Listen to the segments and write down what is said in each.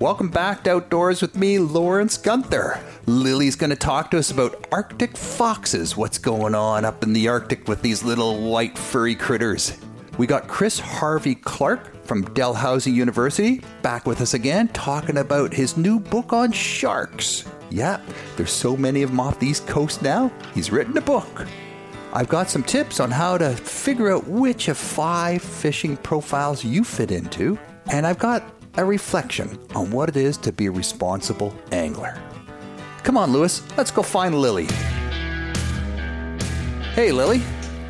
Welcome back to Outdoors with me, Lawrence Gunther. Lily's going to talk to us about Arctic foxes. What's going on up in the Arctic with these little white furry critters? We got Chris Harvey Clark from Dalhousie University back with us again, talking about his new book on sharks. Yeah, there's so many of them off the East Coast now. He's written a book. I've got some tips on how to figure out which of five fishing profiles you fit into, and I've got a reflection on what it is to be a responsible angler. Come on, Lewis, let's go find Lily. Hey, Lily.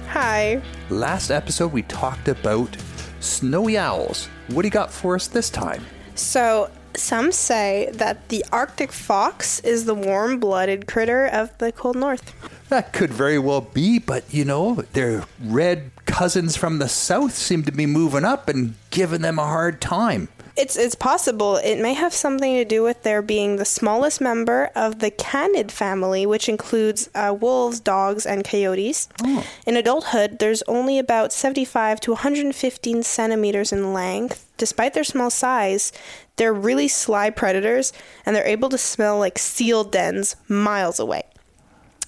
Hi. Last episode we talked about snowy owls. What do you got for us this time? So, some say that the Arctic fox is the warm blooded critter of the cold north. That could very well be, but you know, their red cousins from the south seem to be moving up and giving them a hard time. It's it's possible. It may have something to do with there being the smallest member of the canid family, which includes uh, wolves, dogs, and coyotes. In adulthood, there's only about 75 to 115 centimeters in length. Despite their small size, they're really sly predators, and they're able to smell like seal dens miles away.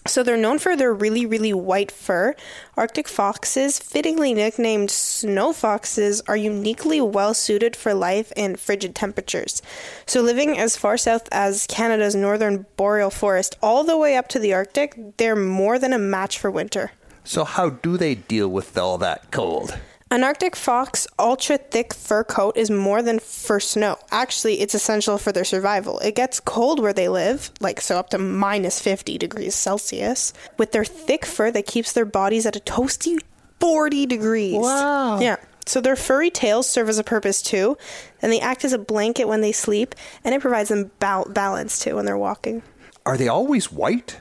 So they're known for their really, really white fur. Arctic foxes, fittingly nicknamed snow foxes, are uniquely well suited for life in frigid temperatures. So living as far south as Canada's northern boreal forest, all the way up to the Arctic, they're more than a match for winter. So, how do they deal with all that cold? An Arctic fox ultra thick fur coat is more than for snow. Actually, it's essential for their survival. It gets cold where they live, like so up to minus 50 degrees Celsius. With their thick fur that keeps their bodies at a toasty 40 degrees. Wow. Yeah. So their furry tails serve as a purpose too, and they act as a blanket when they sleep, and it provides them bal- balance too when they're walking. Are they always white?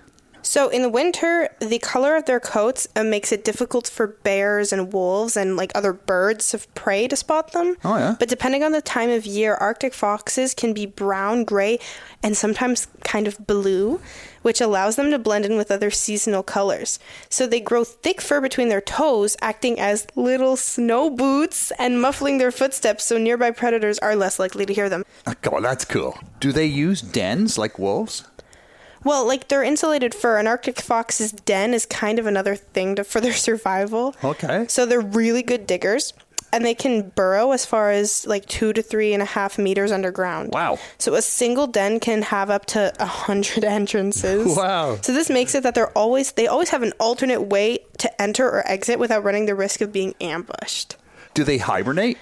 So in the winter, the color of their coats uh, makes it difficult for bears and wolves and like other birds of prey to spot them. Oh, yeah. But depending on the time of year, Arctic foxes can be brown, gray, and sometimes kind of blue, which allows them to blend in with other seasonal colors. So they grow thick fur between their toes, acting as little snow boots and muffling their footsteps so nearby predators are less likely to hear them. Oh, God, that's cool. Do they use dens like wolves? Well, like their insulated fur, an Arctic fox's den is kind of another thing to, for their survival. Okay. So they're really good diggers, and they can burrow as far as like two to three and a half meters underground. Wow. So a single den can have up to a hundred entrances. Wow. So this makes it that they're always they always have an alternate way to enter or exit without running the risk of being ambushed. Do they hibernate?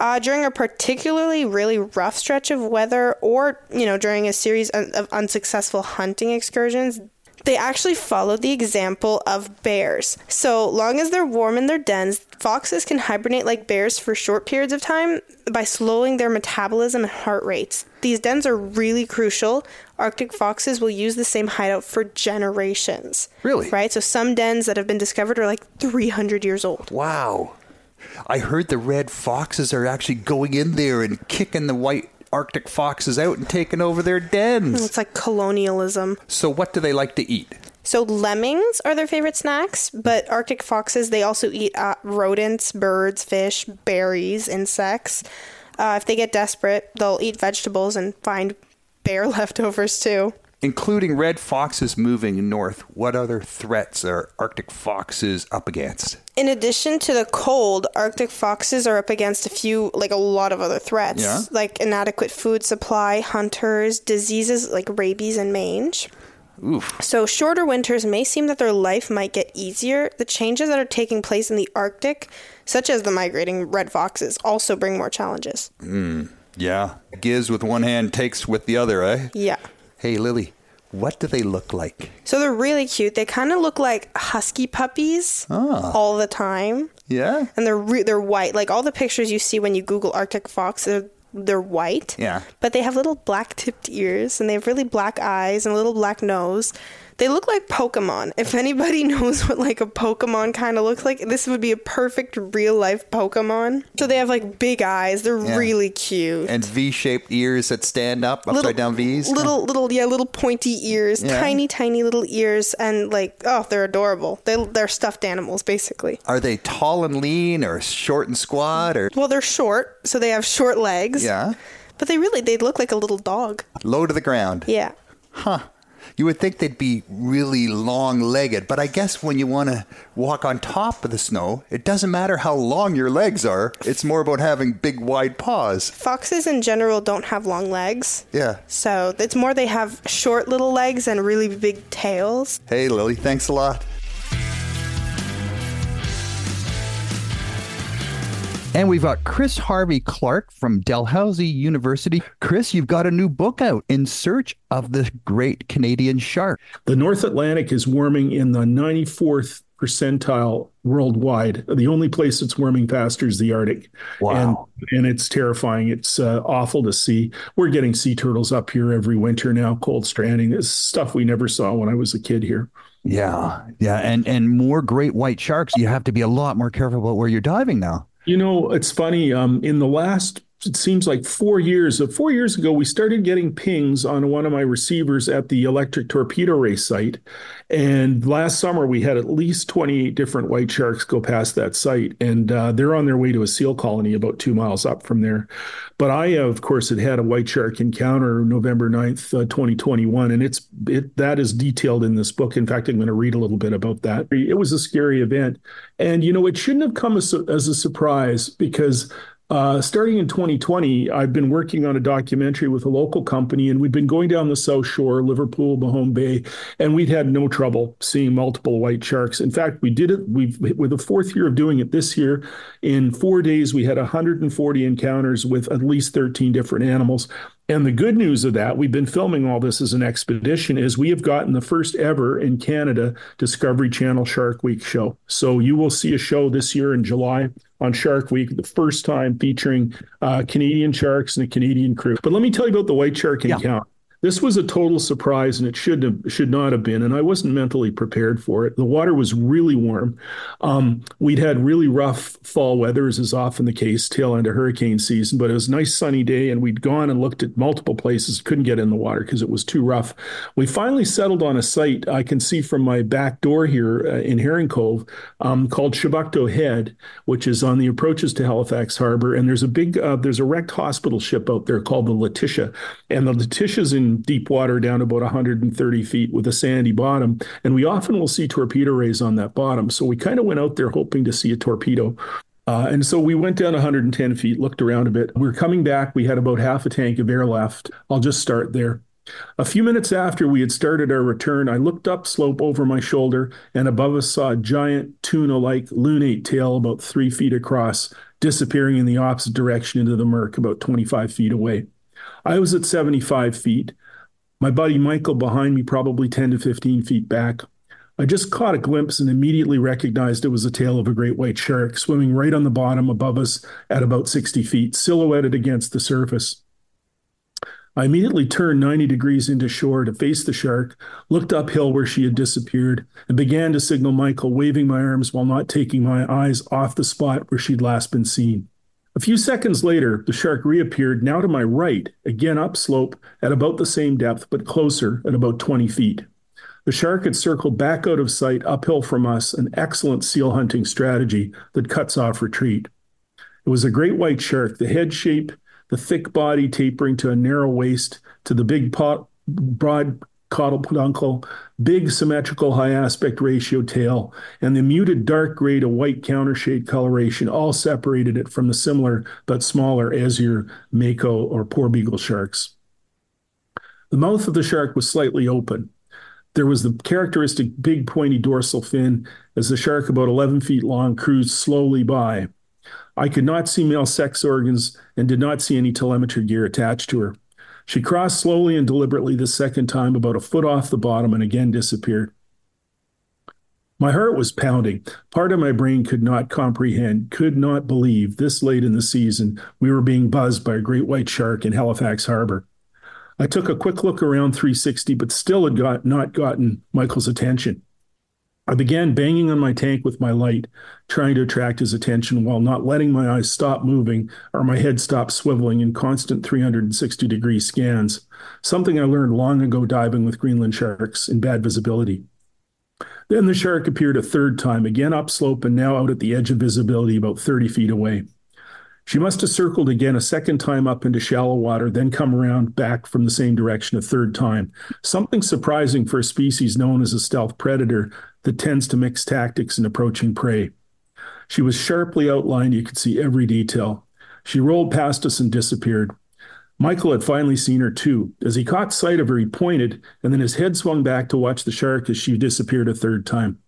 Uh, during a particularly really rough stretch of weather, or you know, during a series of unsuccessful hunting excursions, they actually followed the example of bears. So long as they're warm in their dens, foxes can hibernate like bears for short periods of time by slowing their metabolism and heart rates. These dens are really crucial. Arctic foxes will use the same hideout for generations. Really? Right? So some dens that have been discovered are like 300 years old. Wow. I heard the red foxes are actually going in there and kicking the white Arctic foxes out and taking over their dens. It's like colonialism. So, what do they like to eat? So lemmings are their favorite snacks, but Arctic foxes they also eat uh, rodents, birds, fish, berries, insects. Uh, if they get desperate, they'll eat vegetables and find bear leftovers too. Including red foxes moving north, what other threats are Arctic foxes up against? In addition to the cold, Arctic foxes are up against a few, like a lot of other threats, Yeah? like inadequate food supply, hunters, diseases like rabies and mange. Oof. So, shorter winters may seem that their life might get easier. The changes that are taking place in the Arctic, such as the migrating red foxes, also bring more challenges. Yeah. Gives with one hand, takes with the other, eh? Yeah. Hey, Lily, what do they look like? So, they're really cute. They kind of look like husky puppies Ah. all the time. Yeah? And they're re- they're white. Like all the pictures you see when you Google Arctic fox, they're, they're white. Yeah. But they have little black tipped ears and they have really black eyes and a little black nose. They look like Pokemon. If anybody knows what like a Pokemon kind of looks like, this would be a perfect real life Pokemon. So they have like big eyes. They're Yeah. really cute. And V shaped ears that stand up, upside Little- down V's? Little, little, yeah, little pointy ears, Yeah. tiny, tiny little ears, and like, oh, they're adorable. They, they're stuffed animals, basically. Are they tall and lean or short and squat or. Well, they're short, so they have short legs. Yeah? But they really they look like a little dog. Low to the ground. Yeah. Huh. You would think they'd be really long legged, but I guess when you want to walk on top of the snow, it doesn't matter how long your legs are. It's more about having big, wide paws. Foxes in general don't have long legs. Yeah. So it's more they have short little legs and really big tails. Hey, Lily, thanks a lot. And we've got Chris Harvey Clark from Dalhousie University. Chris, you've got a new book out, In Search of the Great Canadian Shark. The North Atlantic is warming in the 94th percentile worldwide. The only place that's warming faster is the Arctic. Wow. And, and it's terrifying. It's uh, awful to see. We're getting sea turtles up here every winter now, cold stranding. This stuff we never saw when I was a kid here. Yeah. Yeah. And and more great white sharks. You have to be a lot more careful about where you're diving now. You know, it's funny. Um, in the last, it seems like four years, uh, four years ago, we started getting pings on one of my receivers at the electric torpedo race site. And last summer, we had at least 28 different white sharks go past that site. And uh, they're on their way to a seal colony about two miles up from there. But I, of course, had had a white shark encounter November 9th, uh, 2021. And it's it that is detailed in this book. In fact, I'm going to read a little bit about that. It was a scary event. And, you know, it shouldn't have come as, as a surprise because uh, starting in 2020, I've been working on a documentary with a local company, and we've been going down the South Shore, Liverpool, Mahone Bay, and we'd had no trouble seeing multiple white sharks. In fact, we did it. We've with the fourth year of doing it this year. In four days, we had 140 encounters with at least 13 different animals. And the good news of that, we've been filming all this as an expedition, is we have gotten the first ever in Canada Discovery Channel Shark Week show. So you will see a show this year in July on Shark Week, the first time featuring uh, Canadian sharks and a Canadian crew. But let me tell you about the white shark Yeah. encounter. This was a total surprise, and it should have should not have been. And I wasn't mentally prepared for it. The water was really warm. Um, we'd had really rough fall weather, as is often the case, tail end of hurricane season. But it was a nice sunny day, and we'd gone and looked at multiple places, couldn't get in the water because it was too rough. We finally settled on a site I can see from my back door here uh, in Herring Cove um, called Chebucto Head, which is on the approaches to Halifax Harbor. And there's a big uh, there's a wrecked hospital ship out there called the Letitia, and the Letitia's in deep water down about 130 feet with a sandy bottom. And we often will see torpedo rays on that bottom. So we kind of went out there hoping to see a torpedo. Uh, and so we went down 110 feet, looked around a bit. We were coming back. We had about half a tank of air left. I'll just start there. A few minutes after we had started our return, I looked upslope over my shoulder and above us saw a giant tuna like lunate tail about three feet across, disappearing in the opposite direction into the murk about 25 feet away. I was at 75 feet. My buddy Michael behind me, probably 10 to 15 feet back. I just caught a glimpse and immediately recognized it was the tail of a great white shark swimming right on the bottom above us at about 60 feet, silhouetted against the surface. I immediately turned 90 degrees into shore to face the shark, looked uphill where she had disappeared, and began to signal Michael, waving my arms while not taking my eyes off the spot where she'd last been seen. A few seconds later, the shark reappeared, now to my right, again upslope at about the same depth, but closer at about 20 feet. The shark had circled back out of sight uphill from us, an excellent seal hunting strategy that cuts off retreat. It was a great white shark, the head shape, the thick body tapering to a narrow waist, to the big pot, broad caudal peduncle, big symmetrical high aspect ratio tail, and the muted dark gray to white countershade coloration all separated it from the similar but smaller azure mako or porbeagle sharks. The mouth of the shark was slightly open. There was the characteristic big pointy dorsal fin as the shark, about 11 feet long, cruised slowly by. I could not see male sex organs and did not see any telemetry gear attached to her. She crossed slowly and deliberately the second time, about a foot off the bottom, and again disappeared. My heart was pounding. Part of my brain could not comprehend, could not believe this late in the season we were being buzzed by a great white shark in Halifax Harbor. I took a quick look around 360, but still had got, not gotten Michael's attention. I began banging on my tank with my light, trying to attract his attention while not letting my eyes stop moving or my head stop swiveling in constant 360 degree scans, something I learned long ago diving with Greenland sharks in bad visibility. Then the shark appeared a third time, again upslope and now out at the edge of visibility about 30 feet away. She must have circled again a second time up into shallow water, then come around back from the same direction a third time. Something surprising for a species known as a stealth predator that tends to mix tactics in approaching prey. She was sharply outlined. You could see every detail. She rolled past us and disappeared. Michael had finally seen her too. As he caught sight of her, he pointed, and then his head swung back to watch the shark as she disappeared a third time.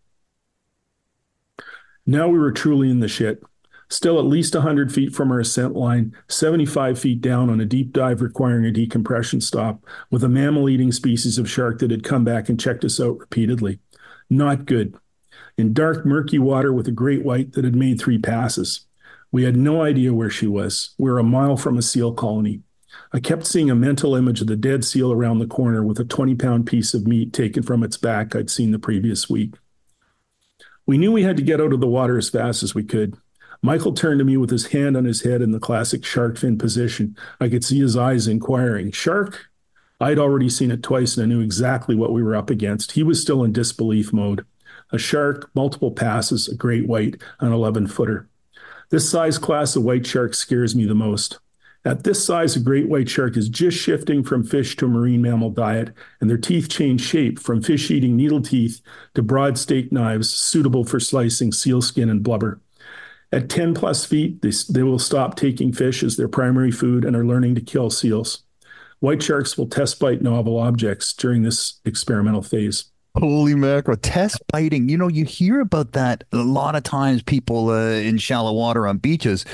Now we were truly in the shit still at least 100 feet from our ascent line, 75 feet down on a deep dive requiring a decompression stop, with a mammal eating species of shark that had come back and checked us out repeatedly. Not good. In dark, murky water with a great white that had made three passes. We had no idea where she was. We were a mile from a seal colony. I kept seeing a mental image of the dead seal around the corner with a 20 pound piece of meat taken from its back I'd seen the previous week. We knew we had to get out of the water as fast as we could. Michael turned to me with his hand on his head in the classic shark fin position. I could see his eyes inquiring. Shark? I'd already seen it twice and I knew exactly what we were up against. He was still in disbelief mode. A shark, multiple passes, a great white, an 11 footer. This size class of white shark scares me the most. At this size, a great white shark is just shifting from fish to marine mammal diet, and their teeth change shape from fish eating needle teeth to broad steak knives suitable for slicing seal skin and blubber. At 10 plus feet, they, they will stop taking fish as their primary food and are learning to kill seals. White sharks will test bite novel objects during this experimental phase. Holy mackerel! Test biting. You know, you hear about that a lot of times. People uh, in shallow water on beaches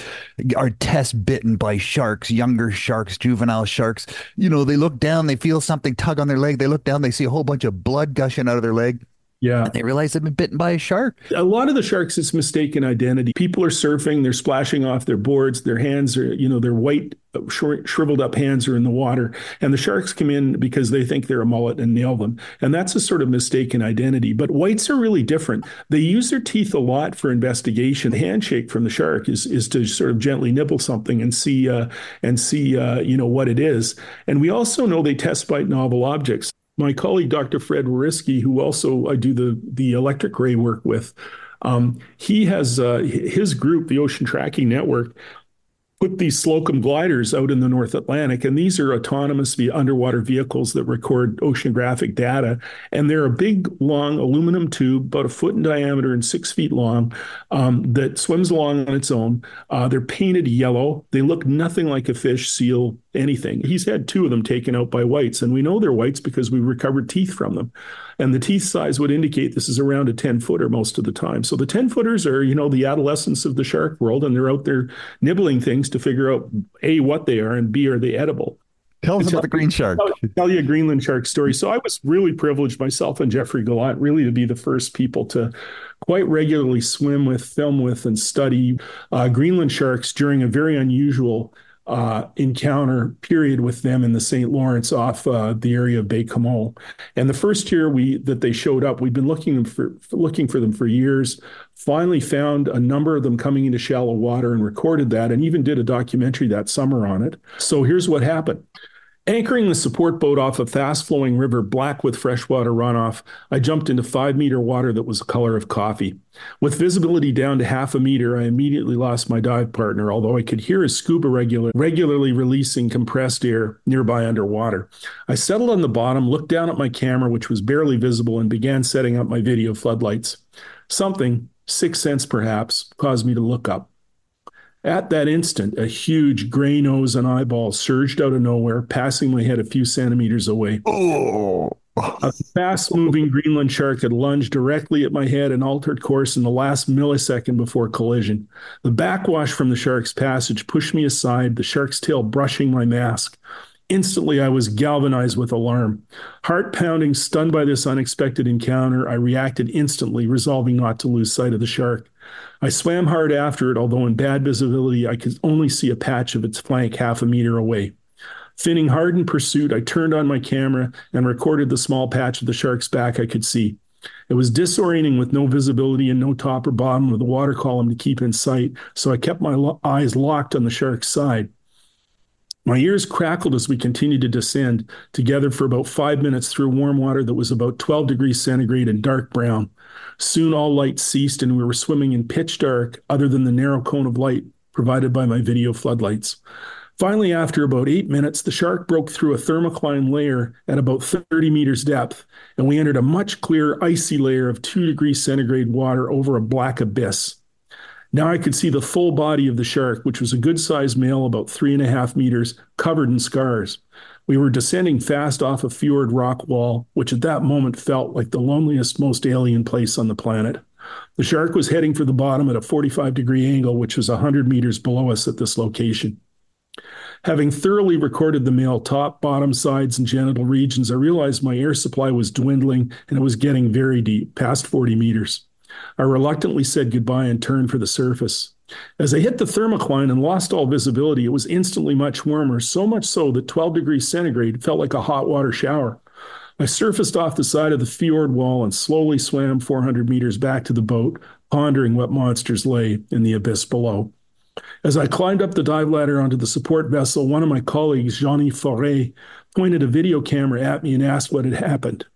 are test bitten by sharks, younger sharks, juvenile sharks. You know, they look down, they feel something tug on their leg. They look down, they see a whole bunch of blood gushing out of their leg. Yeah. And they realize they've been bitten by a shark. A lot of the sharks, it's mistaken identity. People are surfing, they're splashing off their boards, their hands are, you know, their white, short, shriveled up hands are in the water. And the sharks come in because they think they're a mullet and nail them. And that's a sort of mistaken identity. But whites are really different. They use their teeth a lot for investigation. The handshake from the shark is, is to sort of gently nibble something and see, uh, and see, uh, you know, what it is. And we also know they test bite novel objects my colleague, Dr. Fred Whoriskey, who also I do the, the electric ray work with, um, he has uh, his group, the Ocean Tracking Network, put these Slocum gliders out in the North Atlantic, and these are autonomous underwater vehicles that record oceanographic data. And they're a big, long aluminum tube, about a foot in diameter and six feet long, um, that swims along on its own. Uh, they're painted yellow. They look nothing like a fish, seal, anything. He's had two of them taken out by whites, and we know they're whites because we recovered teeth from them. And the teeth size would indicate this is around a 10 footer most of the time. So the 10 footers are, you know, the adolescents of the shark world, and they're out there nibbling things to figure out A, what they are, and B, are they edible. Tell us about the green shark. Tell, tell you a Greenland shark story. So I was really privileged, myself and Jeffrey Gallant, really to be the first people to quite regularly swim with, film with, and study uh, Greenland sharks during a very unusual uh, encounter period with them in the St. Lawrence off uh, the area of Baie-Comeau. And the first year we that they showed up, we'd been looking for looking for them for years. Finally, found a number of them coming into shallow water and recorded that, and even did a documentary that summer on it. So here's what happened. Anchoring the support boat off a fast flowing river black with freshwater runoff, I jumped into five meter water that was the color of coffee. With visibility down to half a meter, I immediately lost my dive partner, although I could hear his scuba regular, regularly releasing compressed air nearby underwater. I settled on the bottom, looked down at my camera, which was barely visible, and began setting up my video floodlights. Something, six cents perhaps, caused me to look up. At that instant, a huge gray nose and eyeball surged out of nowhere, passing my head a few centimeters away. Oh. A fast moving Greenland shark had lunged directly at my head and altered course in the last millisecond before collision. The backwash from the shark's passage pushed me aside, the shark's tail brushing my mask. Instantly, I was galvanized with alarm. Heart pounding, stunned by this unexpected encounter, I reacted instantly, resolving not to lose sight of the shark. I swam hard after it, although in bad visibility, I could only see a patch of its flank half a meter away. Finning hard in pursuit, I turned on my camera and recorded the small patch of the shark's back I could see. It was disorienting with no visibility and no top or bottom of the water column to keep in sight, so I kept my lo- eyes locked on the shark's side. My ears crackled as we continued to descend together for about five minutes through warm water that was about 12 degrees centigrade and dark brown. Soon all light ceased, and we were swimming in pitch dark, other than the narrow cone of light provided by my video floodlights. Finally, after about eight minutes, the shark broke through a thermocline layer at about 30 meters depth, and we entered a much clearer, icy layer of two degrees centigrade water over a black abyss. Now I could see the full body of the shark, which was a good sized male, about three and a half meters, covered in scars. We were descending fast off a fjord rock wall, which at that moment felt like the loneliest, most alien place on the planet. The shark was heading for the bottom at a 45 degree angle, which was 100 meters below us at this location. Having thoroughly recorded the male top, bottom, sides, and genital regions, I realized my air supply was dwindling and it was getting very deep, past 40 meters. I reluctantly said goodbye and turned for the surface. As I hit the thermocline and lost all visibility, it was instantly much warmer, so much so that 12 degrees centigrade felt like a hot water shower. I surfaced off the side of the fjord wall and slowly swam 400 meters back to the boat, pondering what monsters lay in the abyss below. As I climbed up the dive ladder onto the support vessel, one of my colleagues, Johnny Foray, pointed a video camera at me and asked what had happened.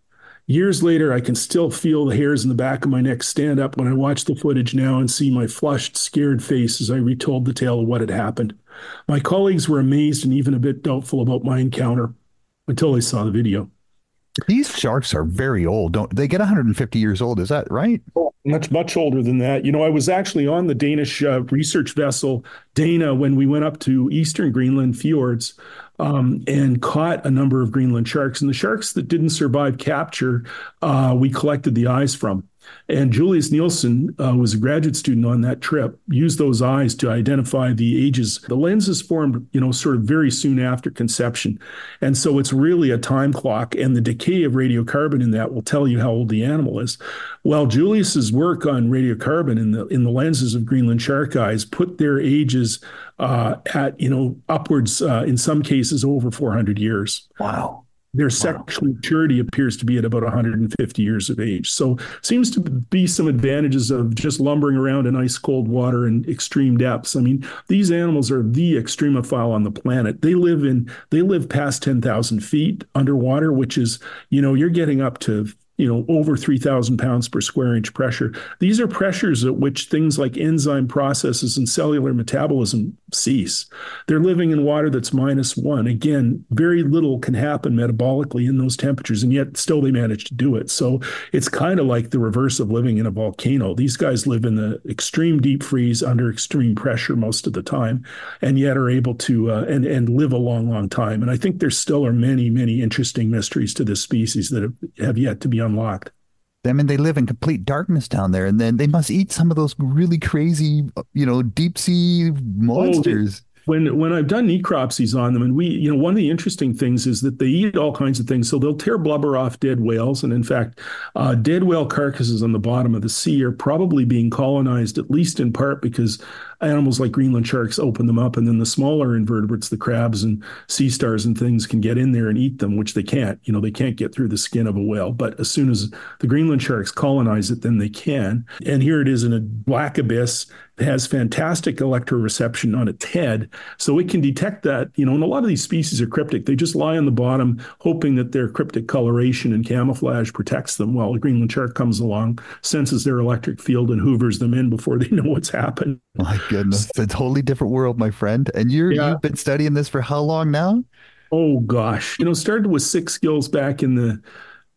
Years later, I can still feel the hairs in the back of my neck stand up when I watch the footage now and see my flushed, scared face as I retold the tale of what had happened. My colleagues were amazed and even a bit doubtful about my encounter until they saw the video. These sharks are very old. Don't they get 150 years old? Is that right? Oh, Much much older than that. You know, I was actually on the Danish uh, research vessel Dana when we went up to eastern Greenland fjords um, and caught a number of Greenland sharks. And the sharks that didn't survive capture, uh, we collected the eyes from. And Julius Nielsen uh, was a graduate student on that trip, used those eyes to identify the ages. The lenses formed, you know, sort of very soon after conception. And so it's really a time clock, and the decay of radiocarbon in that will tell you how old the animal is. Well, Julius's work on radiocarbon in the in the lenses of Greenland shark eyes put their ages uh, at, you know, upwards uh, in some cases over 400 years. Wow. Their sexual maturity appears to be at about 150 years of age. So seems to be some advantages of just lumbering around in ice cold water and extreme depths. I mean, these animals are the extremophile on the planet. They live in they live past 10,000 feet underwater, which is, you know, you're getting up to you know, over 3,000 pounds per square inch pressure. These are pressures at which things like enzyme processes and cellular metabolism cease. They're living in water that's minus one. Again, very little can happen metabolically in those temperatures, and yet still they manage to do it. So it's kind of like the reverse of living in a volcano. These guys live in the extreme deep freeze under extreme pressure most of the time, and yet are able to uh, and and live a long, long time. And I think there still are many, many interesting mysteries to this species that have, have yet to be unlocked. I mean, they live in complete darkness down there, and then they must eat some of those really crazy, you know, deep sea monsters. Oh, when when I've done necropsies on them, and we, you know, one of the interesting things is that they eat all kinds of things. So they'll tear blubber off dead whales, and in fact, uh, dead whale carcasses on the bottom of the sea are probably being colonized, at least in part because animals like Greenland sharks open them up, and then the smaller invertebrates, the crabs and sea stars and things, can get in there and eat them, which they can't. You know, they can't get through the skin of a whale. But as soon as the Greenland sharks colonize it, then they can. And here it is in a black abyss. Has fantastic electroreception on its head, so it can detect that. You know, and a lot of these species are cryptic. They just lie on the bottom, hoping that their cryptic coloration and camouflage protects them. While a Greenland shark comes along, senses their electric field, and hoovers them in before they know what's happened. My goodness, it's a totally different world, my friend. And you're yeah. you've been studying this for how long now? Oh gosh, you know, started with six gills back in the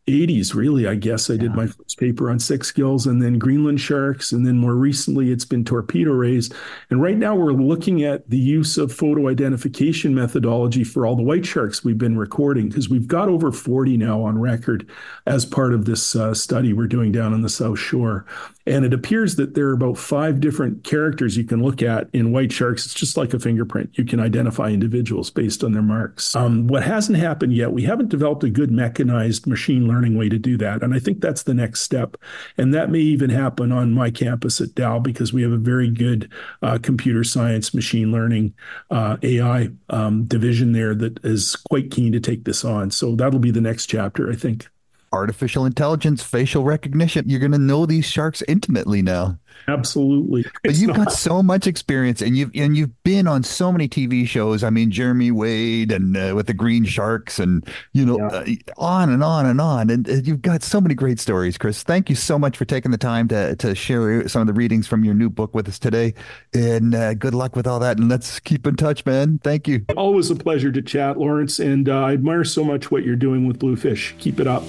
80s, really, I guess. I yeah. did my first paper on six gills and then Greenland sharks. And then more recently, it's been torpedo rays. And right now, we're looking at the use of photo identification methodology for all the white sharks we've been recording because we've got over 40 now on record as part of this uh, study we're doing down on the South Shore. And it appears that there are about five different characters you can look at in white sharks. It's just like a fingerprint. You can identify individuals based on their marks. Um, what hasn't happened yet, we haven't developed a good mechanized machine learning way to do that. And I think that's the next step. And that may even happen on my campus at Dal because we have a very good uh, computer science, machine learning, uh, AI um, division there that is quite keen to take this on. So that'll be the next chapter, I think. artificial intelligence, facial recognition. You're going to know these sharks intimately now. Absolutely. But you've not... got so much experience, and you've and you've been on so many TV shows. I mean, Jeremy Wade and uh, with the Green Sharks, and you know, yeah. uh, on and on and on. And uh, you've got so many great stories, Chris. Thank you so much for taking the time to to share some of the readings from your new book with us today. And uh, good luck with all that. And let's keep in touch, man. Thank you. Always a pleasure to chat, Lawrence. And uh, I admire so much what you're doing with Bluefish. Keep it up.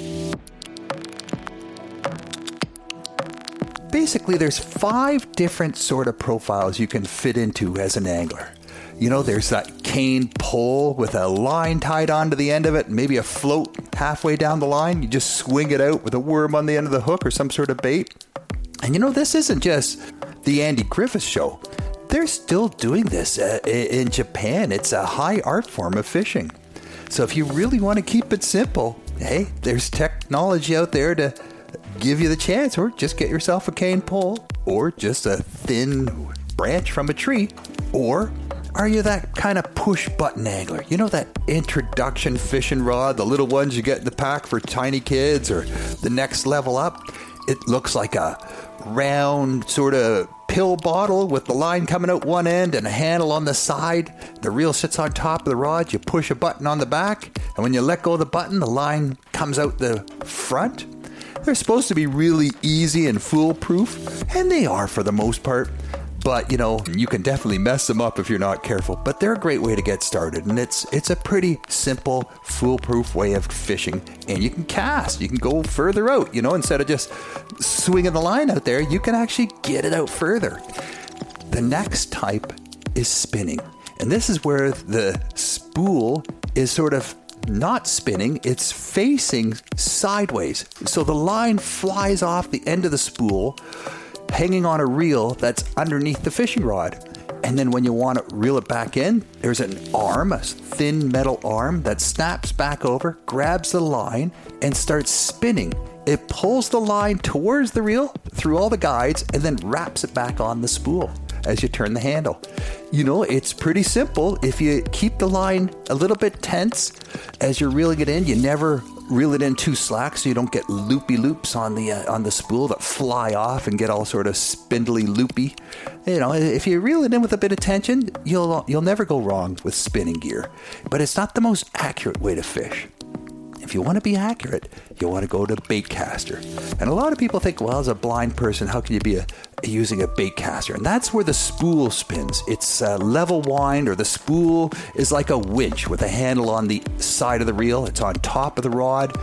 Basically there's five different sort of profiles you can fit into as an angler. You know, there's that cane pole with a line tied onto the end of it, maybe a float halfway down the line. You just swing it out with a worm on the end of the hook or some sort of bait. And you know, this isn't just the Andy Griffith show. They're still doing this uh, in Japan. It's a high art form of fishing. So if you really want to keep it simple, hey, there's technology out there to give you the chance, or just get yourself a cane pole, or just a thin branch from a tree, or are you that kind of push button angler? You know that introduction fishing rod, the little ones you get in the pack for tiny kids, or the next level up? It looks like a round sort of pill bottle with the line coming out one end and a handle on the side. The reel sits on top of the rod. You push a button on the back, and when you let go of the button, the line comes out the front. They're supposed to be really easy and foolproof, and they are for the most part. But you know, you can definitely mess them up if you're not careful. But they're a great way to get started, and it's it's a pretty simple, foolproof way of fishing. And you can cast, you can go further out. You know, instead of just swinging the line out there, you can actually get it out further. The next type is spinning, and this is where the spool is sort of not spinning, it's facing sideways. So the line flies off the end of the spool, hanging on a reel that's underneath the fishing rod. And then when you want to reel it back in, there's an arm, a thin metal arm that snaps back over, grabs the line, and starts spinning. It pulls the line towards the reel through all the guides and then wraps it back on the spool as you turn the handle. You know, it's pretty simple. If you keep the line a little bit tense as you're reeling it in, you never reel it in too slack so you don't get loopy loops on the uh, on the spool that fly off and get all sort of spindly loopy. You know, if you reel it in with a bit of tension, you'll you'll never go wrong with spinning gear. But it's not the most accurate way to fish. If you want to be accurate, you want to go to bait caster. And a lot of people think, well, as a blind person, how can you be a, using a bait caster? And that's where the spool spins. It's a level wind, or the spool is like a winch with a handle on the side of the reel. It's on top of the rod.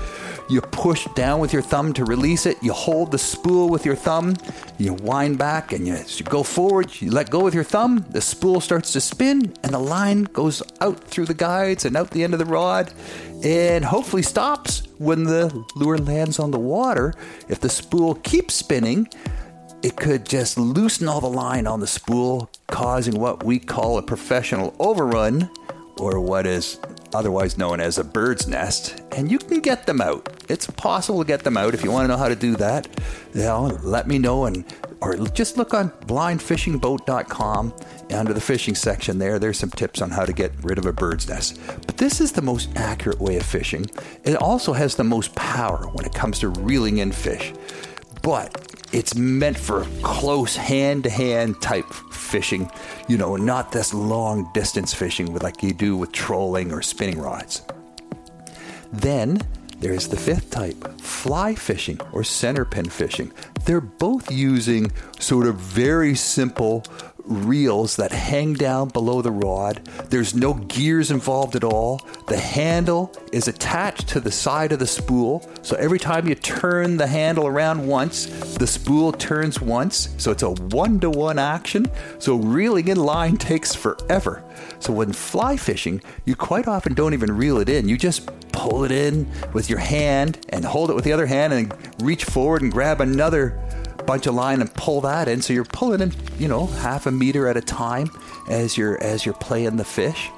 You push down with your thumb to release it. You hold the spool with your thumb. You wind back and you, you go forward. You let go with your thumb. The spool starts to spin, and the line goes out through the guides and out the end of the rod and hopefully stops when the lure lands on the water. If the spool keeps spinning, it could just loosen all the line on the spool, causing what we call a professional overrun, or what is otherwise known as a bird's nest, and you can get them out. It's possible to get them out. If you want to know how to do that, you know, let me know and or just look on blindfishingboat.com under the fishing section there. There's some tips on how to get rid of a bird's nest. But this is the most accurate way of fishing. It also has the most power when it comes to reeling in fish. But it's meant for close hand to hand type fishing, you know, not this long distance fishing with like you do with trolling or spinning rods. Then there's the fifth type, fly fishing or center pin fishing. They're both using sort of very simple reels that hang down below the rod. There's no gears involved at all. The handle is attached to the side of the spool. So every time you turn the handle around once, the spool turns once. So it's a one to one action. So reeling in line takes forever. So when fly fishing, you quite often don't even reel it in. You just pull it in with your hand and hold it with the other hand and reach forward and grab another bunch of line and pull that in. So you're pulling in, you know, half a meter at a time as you're as you're playing the fish,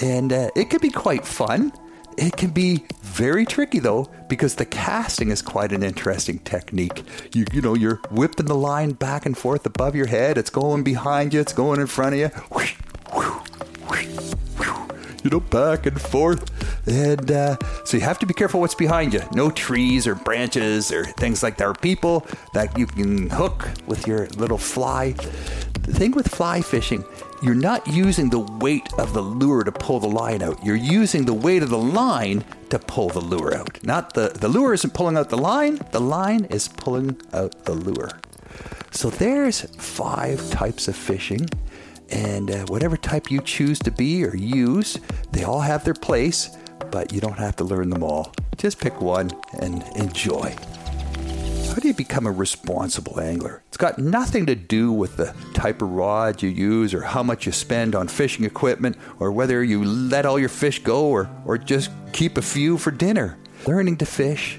and uh, it can be quite fun. It can be very tricky though because the casting is quite an interesting technique. You you know you're whipping the line back and forth above your head. It's going behind you. It's going in front of you. You know, back and forth. And uh, so you have to be careful what's behind you. No trees or branches or things like that, or people that you can hook with your little fly. The thing with fly fishing, you're not using the weight of the lure to pull the line out. You're using the weight of the line to pull the lure out. Not the, the lure isn't pulling out the line, the line is pulling out the lure. So there's five types of fishing. And uh, whatever type you choose to be or use, they all have their place, but you don't have to learn them all. Just pick one and enjoy. How do you become a responsible angler? It's got nothing to do with the type of rod you use or how much you spend on fishing equipment or whether you let all your fish go or, or just keep a few for dinner. Learning to fish,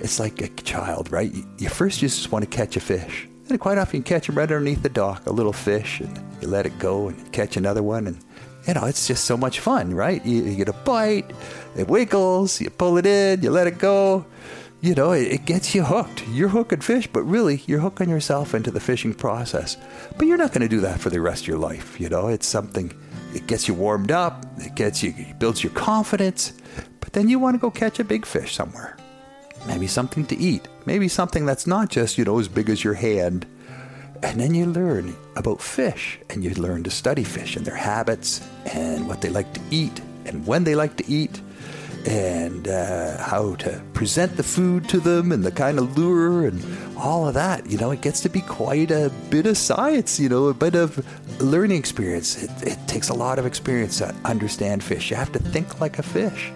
it's like a child, right? You first just want to catch a fish. And quite often you catch them right underneath the dock, a little fish, and you let it go and catch another one. And, you know, it's just so much fun, right? You, you get a bite, it wiggles, you pull it in, you let it go. You know, it, it gets you hooked. You're hooking fish, but really, you're hooking yourself into the fishing process. But you're not going to do that for the rest of your life. You know, it's something, it gets you warmed up, it gets you, it builds your confidence. But then you want to go catch a big fish somewhere maybe something to eat, maybe something that's not just, you know, as big as your hand. And then you learn about fish and you learn to study fish and their habits and what they like to eat and when they like to eat and uh, how to present the food to them and the kind of lure and all of that. You know, it gets to be quite a bit of science, you know, a bit of learning experience. It, it takes a lot of experience to understand fish. You have to think like a fish.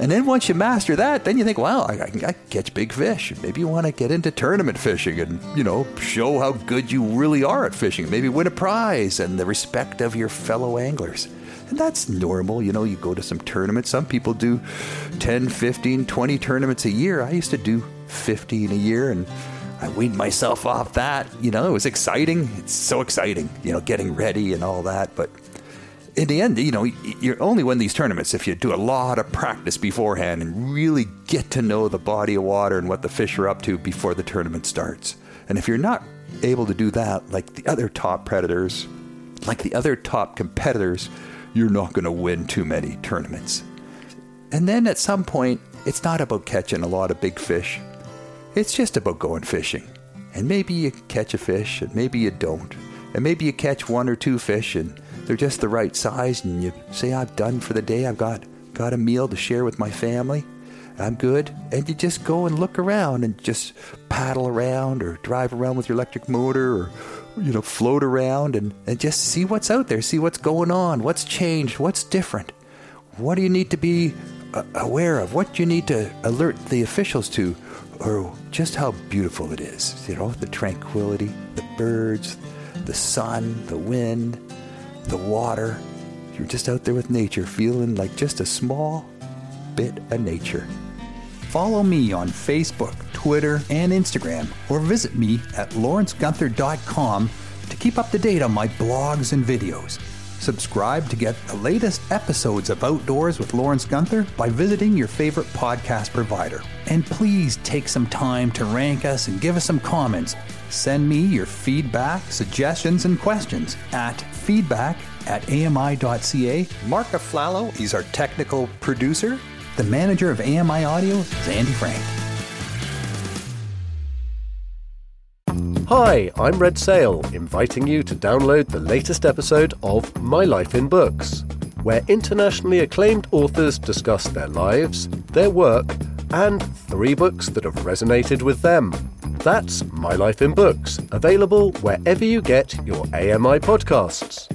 And then once you master that, then you think, wow, I, I can, I catch big fish. Maybe you want to get into tournament fishing and, you know, show how good you really are at fishing. Maybe win a prize and the respect of your fellow anglers. And that's normal. You know, you go to some tournaments. Some people do 10, 15, 20 tournaments a year. I used to do 15 a year and I weaned myself off that. You know, it was exciting. It's so exciting, you know, getting ready and all that. But in the end, you know, you only win these tournaments if you do a lot of practice beforehand and really get to know the body of water and what the fish are up to before the tournament starts. And if you're not able to do that, like the other top predators, like the other top competitors, you're not going to win too many tournaments. And then at some point, it's not about catching a lot of big fish. It's just about going fishing. And maybe you catch a fish, and maybe you don't. And maybe you catch one or two fish, and they're just the right size, and you say, I'm done for the day. I've got, got a meal to share with my family. I'm good. And you just go and look around and just paddle around or drive around with your electric motor or, you know, float around and, and just see what's out there, see what's going on, what's changed, what's different. What do you need to be uh, aware of? What do you need to alert the officials to? Or just how beautiful it is. You know, the tranquility, the birds, the sun, the wind, the water. You're just out there with nature, feeling like just a small bit of nature. Follow me on Facebook, Twitter, and Instagram, or visit me at lawrencegunther.com to keep up to date on my blogs and videos. Subscribe to get the latest episodes of Outdoors with Lawrence Gunther by visiting your favorite podcast provider. And please take some time to rank us and give us some comments. Send me your feedback, suggestions, and questions at feedback at ami.ca. Mark Aflalo is our technical producer. The manager of AMI Audio is Andy Frank. Hi, I'm Red Sale, inviting you to download the latest episode of My Life in Books, where internationally acclaimed authors discuss their lives, their work, and three books that have resonated with them. That's My Life in Books, available wherever you get your AMI podcasts.